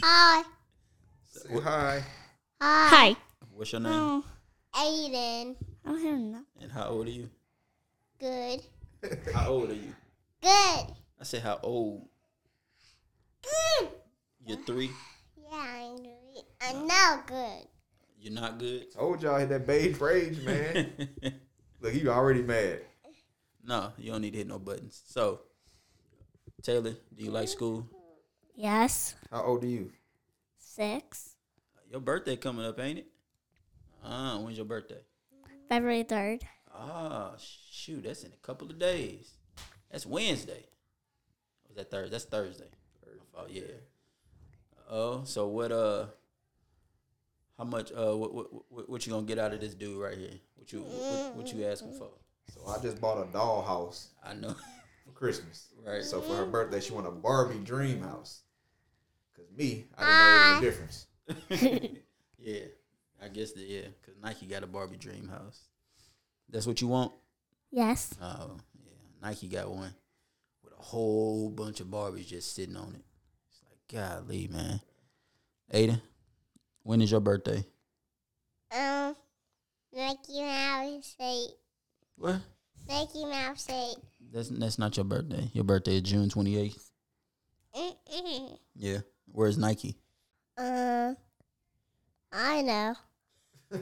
Hi. Say hi. Hi. What's your name? Oh, Aiden. I don't have enough. And how old are you? Good. How old are you? Good. I said how old? Good. You're three. Yeah, I'm good. I'm now good. You're not good. Told y'all hit that beige rage, man. Look, you already mad. no, you don't need to hit no buttons. So, Taylor, do you like school? Yes. How old are you? Six. Your birthday coming up, ain't it? Ah, when's your birthday? February 3rd. Ah, shoot, that's in a couple of days. That's Wednesday. Was that Thursday? That's Thursday. Oh yeah. Oh, so what? Uh, how much? Uh, what, what what what you gonna get out of this dude right here? What you what, what you asking for? So I just bought a dollhouse I know, for Christmas. right? So for her birthday, she want a Barbie dream house. Cause me, I didn't know there was a difference. yeah, I guess the yeah, cause Nike got a Barbie Dream House. That's what you want. Yes. Oh yeah, Nike got one with a whole bunch of Barbies just sitting on it. It's like, golly, man. Aiden, When is your birthday? Um, Mickey Mouse say, What? Mickey Mouse say, That's that's not your birthday. Your birthday is June twenty eighth. Yeah. Where's Nike? Uh, I know.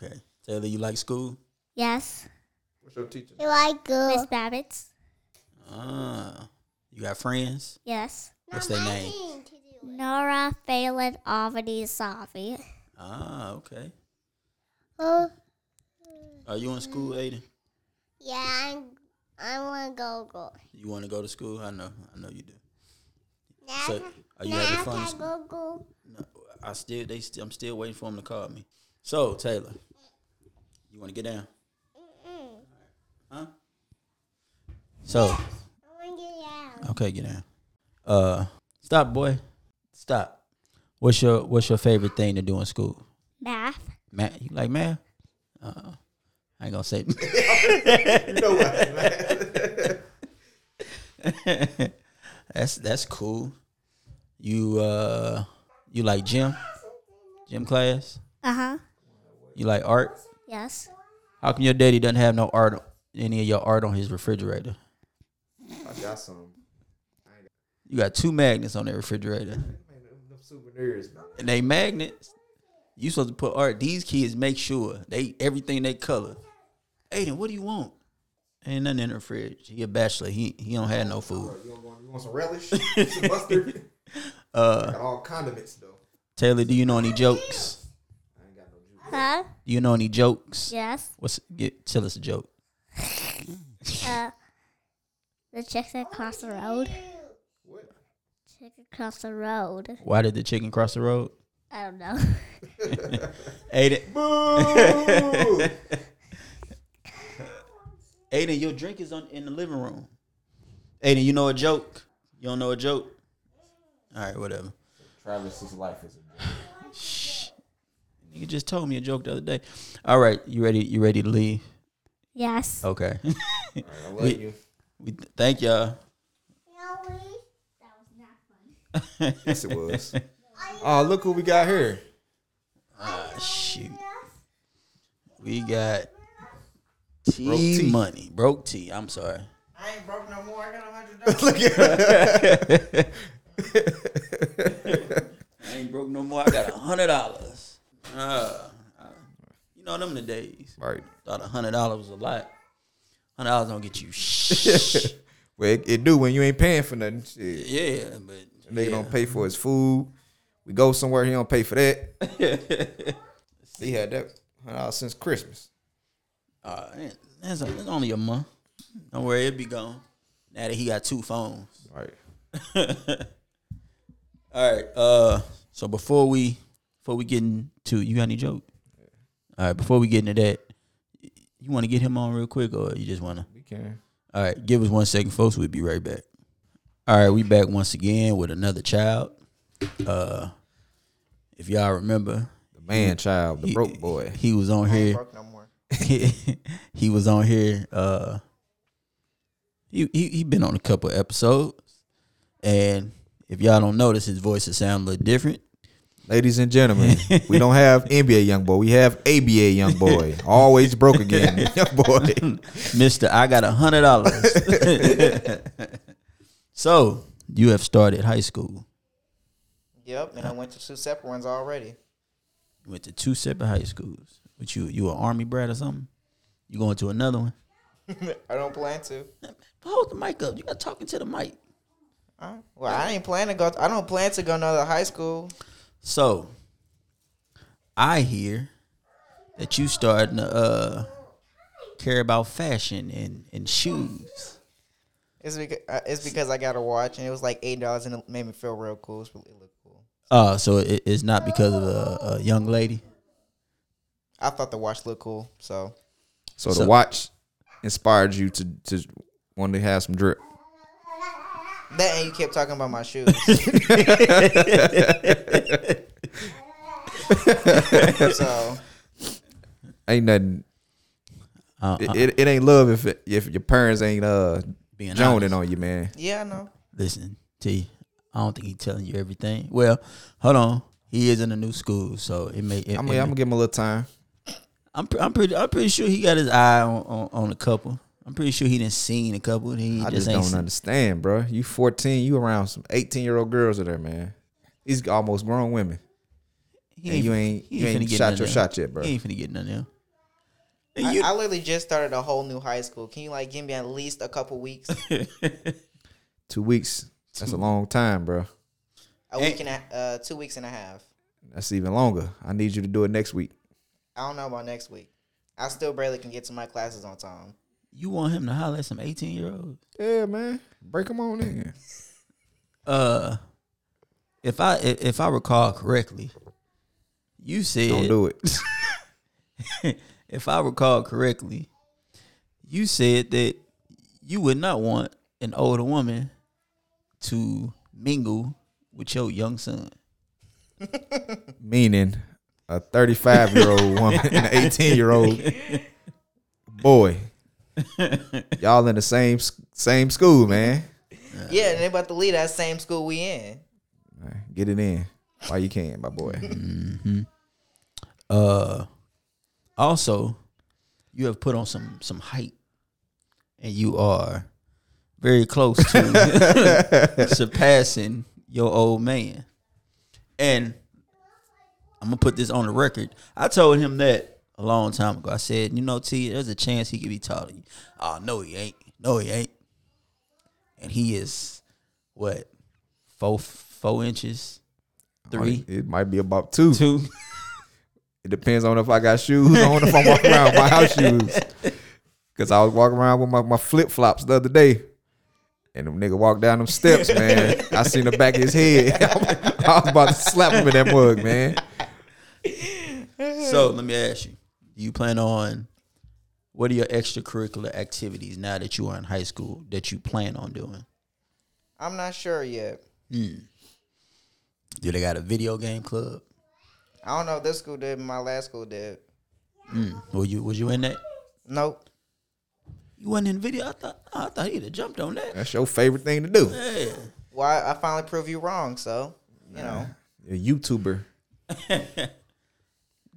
Okay. Taylor, you like school? Yes. What's your teacher? You like good? Miss Babbitts. Ah. You got friends? Yes. What's their name? Nora Phelan Avani Savi. Ah, okay. Oh. Are you in school, Aiden? Yeah, I'm, I want to go go. You want to go to school? I know. I know you do. Now, So, are you having fun? in go go. No, I still they still I'm still waiting for them to call me. So Taylor, you want to get down? Mm-mm. Huh? So I want to get out. okay, get down. Uh, stop, boy. Stop. What's your What's your favorite thing to do in school? Math. Math. You like math? Uh, I ain't gonna say. You know what? that's that's cool. You uh, you like gym? Gym class? Uh huh. You like art? Yes. How come your daddy doesn't have no art, any of your art on his refrigerator? I got some. You got two magnets on that refrigerator, Man, them, them souvenirs, and they magnets. You supposed to put art. These kids make sure they everything they color. Aiden, what do you want? Ain't nothing in the fridge. He a bachelor. He he don't have no food. You want, you want some relish? some mustard? Uh, got all condiments though. Taylor, do you know any jokes? I ain't got no juice. Huh? Do you know any jokes? Yes. What's get tell us a joke? Uh, the chicken across the road. What? Chicken across the road. Why did the chicken cross the road? I don't know. Aiden, Boo! Aiden, your drink is on in the living room. Aiden, you know a joke? You don't know a joke? All right, whatever. Travis's life is a joke. Shh. You just told me a joke the other day. All right, you ready? You ready to leave? yes. Okay. All right, I love We- you. we thank y'all. Yes, it was. oh, look who we got here. Ah, shoot. We got Broke T T. money, broke T. I'm sorry. I ain't broke no more. I got a hundred dollars. I ain't broke no more. I got a hundred dollars. Uh, you know them the days. Right. Thought a hundred dollars was a lot. Hundred dollars don't get you shh. Well, it, it do when you ain't paying for nothing. Shit. yeah, but Nigga yeah. don't pay for his food. We go somewhere, he don't pay for that. he had that dollars since Christmas. Uh, that's, that's only a month. Don't worry, it'll be gone. Now that he got two phones. Right. All right. Uh, so before we before we get into you got any joke? All right. Before we get into that, you want to get him on real quick, or you just want to? We can. All right. Give us one second, folks. We'll be right back. All right, we back once again with another child. Uh, if y'all remember, The man child, the he- broke boy. he was on here. broke no more. he was on here. Uh, he he he been on a couple episodes, and if y'all don't notice, his voice is sound a little different. Ladies and gentlemen, we don't have NBA young boy. We have ABA young boy. Always broke again, young boy. Mister, I got a hundred dollars. So you have started high school. Yep, and I went to two separate ones already. You went to two separate high schools. But you you an army brat or something? You going to another one? I don't plan to. Hold the mic up. You got talking to the mic. All right. Well, I ain't plan to go. I don't plan to go to another high school. So I hear that you starting to uh, care about fashion and, and shoes. It's because, uh, it's because I got a watch and it was like eight dollars and it made me feel real cool. It really looked cool. Uh, so it, it's not because of a, a young lady. I thought the watch looked cool, so So the So- watch inspired you to to want to have some drip. that and you kept talking about my shoes. so Ain't nothing. Uh, It, uh, it, it ain't love if it, if your parents ain't uh being joning honest. on you, man. yeah, I know. Listen, T. I don't think he's telling you everything. Well, hold on, he is in a new school, so it may. It, I'm, it gonna- I'm gonna give him a little time. I'm I'm pretty I'm pretty sure he got his eye on, on, on a couple. I'm pretty sure he didn't seen a couple. And he I just, just ain't don't seen- understand, bro. You 14, you around some 18 year old girls in there, man. These almost grown women. He And you ain't he you ain't shot your shot yet, bro. He ain't finna get none of them. And I, I literally just started a whole new high school. Can you like give me at least a couple weeks, Two weeks. That's a long time, bro. a week and a, uh, two weeks and a half? That's even longer. I need you to do it next week. I don't know about next week. I still barely can get to my classes on time. you want him to holler at some 18 year olds? Yeah, man. Break them on in. Uh, if I if, if I recall correctly, you said Don't do it. if I recall correctly, you said that you would not want an older woman to mingle with your young son. Meaning a 35 year old woman and an 18 year old boy. Y'all in the same same school, man. Yeah, and they about to leave that same school we in. All right, Get it in while you can, my boy. Uh, also, you have put on some some height, and you are very close to surpassing your old man. And I'm gonna put this on the record. I told him that a long time ago. I said, you know, T, there's a chance he could be taller than you. Oh no, he ain't. No, he ain't. And he is what four four inches, three, It might be about two. two. It depends on if I got shoes on, if I'm walking around with my house shoes. Cause I was walking around with my, my flip flops the other day. And the nigga walked down them steps, man. I seen the back of his head. I was about to slap him in that mug, man. So let me ask you: Do you plan on what are your extracurricular activities now that you are in high school that you plan on doing? I'm not sure yet. Hmm. Do they got a video game club? I don't know if this school did, but my last school did. Mm. Were you was you in that? Nope. You wasn't in video. I thought I thought he'd have jumped on that. That's your favorite thing to do. Yeah. Well, I, I finally proved you wrong, so you know. A YouTuber.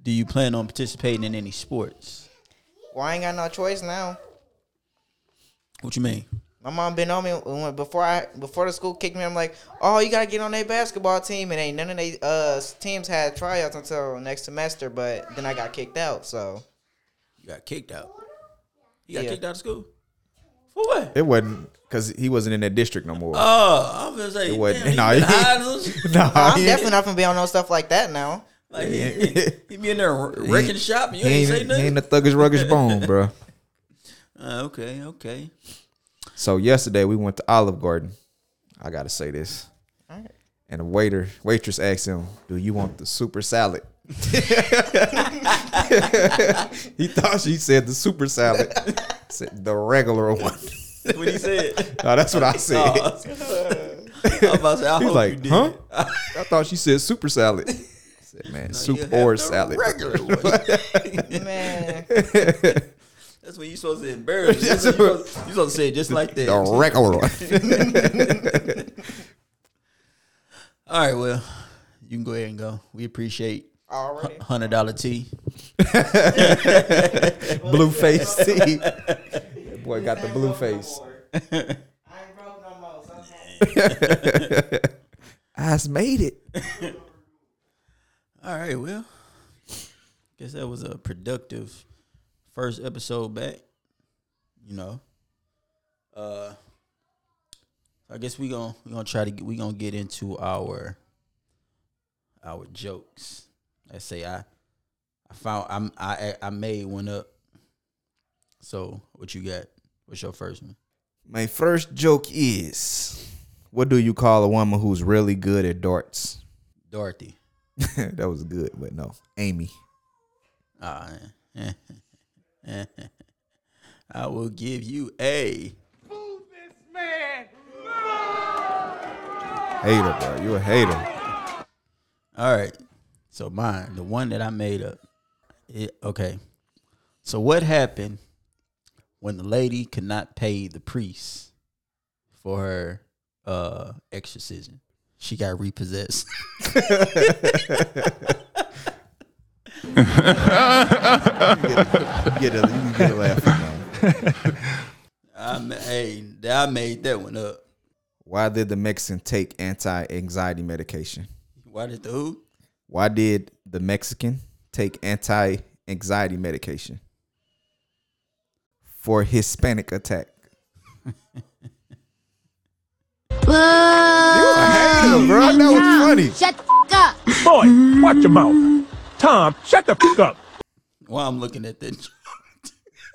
Do you plan on participating in any sports? Well, I ain't got no choice now. What you mean? My mom been on me when, before I before the school kicked me. I'm like, oh, you gotta get on their basketball team, and ain't none of they uh teams had tryouts until next semester. But then I got kicked out. So You got kicked out. You got Yeah. kicked out of school. For what? It wasn't because he wasn't in that district no more. Oh, I'm gonna say. It wasn't- Damn, nah, he been he- hiding those- nah, I'm he- definitely not gonna be on no stuff like that now. like he, he, he be in there wrecking shop. And you he ain't, ain't, say he ain't the thuggish ruggish bone, bro. Uh, okay, okay. So yesterday we went to Olive Garden. I gotta say this. Alright. And the waiter waitress asked him, "Do you want the super salad?" he thought she said the super salad. said the regular one. That's what he said. no, that's what I said. Oh, I was about to say, I He's hope like, you did. huh? I thought she said super salad. I said, man, You soup or salad. Regular one. Man, That's what you supposed to embarrass. You supposed, you supposed to say it just like that. The regular one. All right, well, you can go ahead and go. We appreciate already. hundred dollar tea. blue face tea. That boy got the blue face. I ain't broke no more. so I'm happy. I just made it. All right, well, guess that was a productive first episode back. You know, uh, I guess we gonna we gonna try to get, we gonna get into our our jokes. Let's say I I found I'm I I made one up. So what you got? What's your first one? My first joke is what do you call a woman who's really good at darts? Dorothy. that was good, but no. Amy. Ah, I will give you a Hater, bro. You a hater. All right. So mine, the one that I made up. It, okay. So what happened when the lady could not pay the priest for her uh exorcism? She got repossessed. Get a, you can get a laugh. man. I ma- hey, I made that one up. Why did the Mexican take anti-anxiety medication? Why did the who? Why did the Mexican take anti-anxiety medication? For Hispanic attack. You a hater, bro. That was funny. Shut the f- up. Boy, watch your mouth. Tom, shut the fuck up. While I'm looking at that?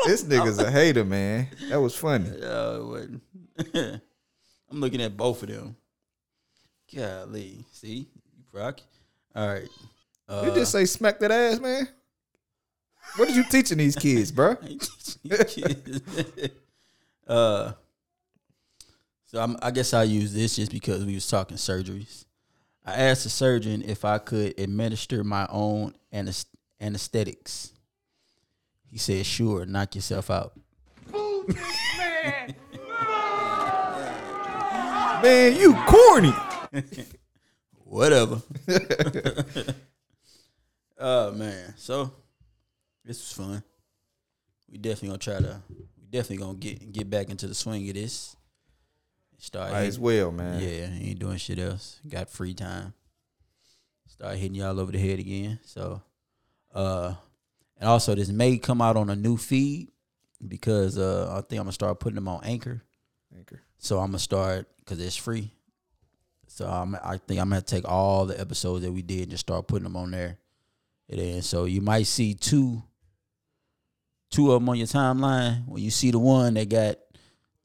This nigga's a hater, man. That was funny. Uh, what? I'm looking at both of them. Golly, see, you rock. All right. Uh, You just say smack that ass, man. What are you teaching these kids, bro? uh, so I'm, I guess I'll use this just because we was talking surgeries. I asked the surgeon if I could administer my own anes- anesthetics. He said, "Sure, knock yourself out." Man, you corny. Whatever. oh man, so this was fun. We definitely gonna try to. We definitely gonna get get back into the swing of this. Start Might as well, man. Yeah, ain't doing shit else. Got free time. Start hitting y'all over the head again. So, uh, and also this may come out on a new feed because uh, I think I'm gonna start putting them on Anchor. Anchor. So I'm gonna start because it's free. So I'm, I think I'm gonna take all the episodes that we did and just start putting them on there. And then so you might see two, two of them on your timeline. When you see the one that got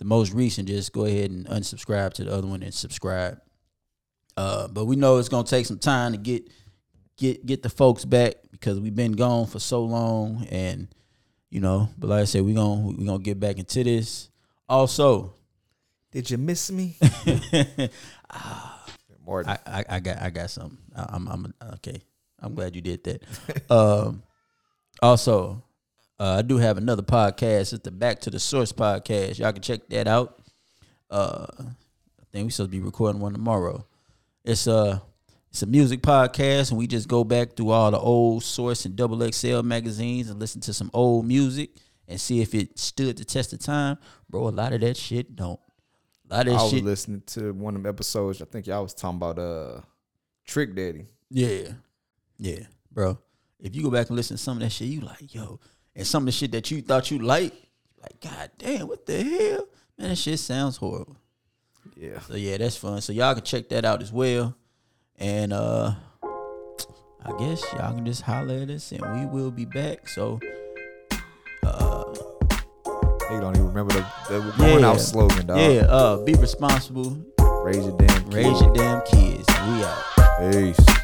the most recent, just go ahead and unsubscribe to the other one and subscribe. Uh, but we know it's gonna take some time to get get get the folks back because we've been gone for so long, and you know. But like I said, we gonna we gonna get back into this. Also, Did you miss me? Martin. I, I, I got I got something. I, I'm I'm okay. I'm glad you did that. um, also, uh, I do have another podcast. It's the Back to the Source podcast. Y'all can check that out. Uh, I think we supposed to be recording one tomorrow. It's a it's a music podcast, and we just go back through all the old Source and Double XL magazines and listen to some old music and see if it stood the test of time. Bro, a lot of that shit don't. A lot of I was shit. listening to one of them episodes. I think y'all was talking about uh Trick Daddy. Yeah. Yeah, bro. If you go back and listen to some of that shit, you like, yo, and some of the shit that you thought you liked, like, god damn, what the hell? Man, that shit sounds horrible. Yeah. So yeah, that's fun. So y'all can check that out as well. And uh I guess y'all can just holler at us and we will be back. So uh They don't even remember the, the Yeah. out slogan, dog. yeah, uh be responsible, Raise your damn raise your damn kids. We out. Peace.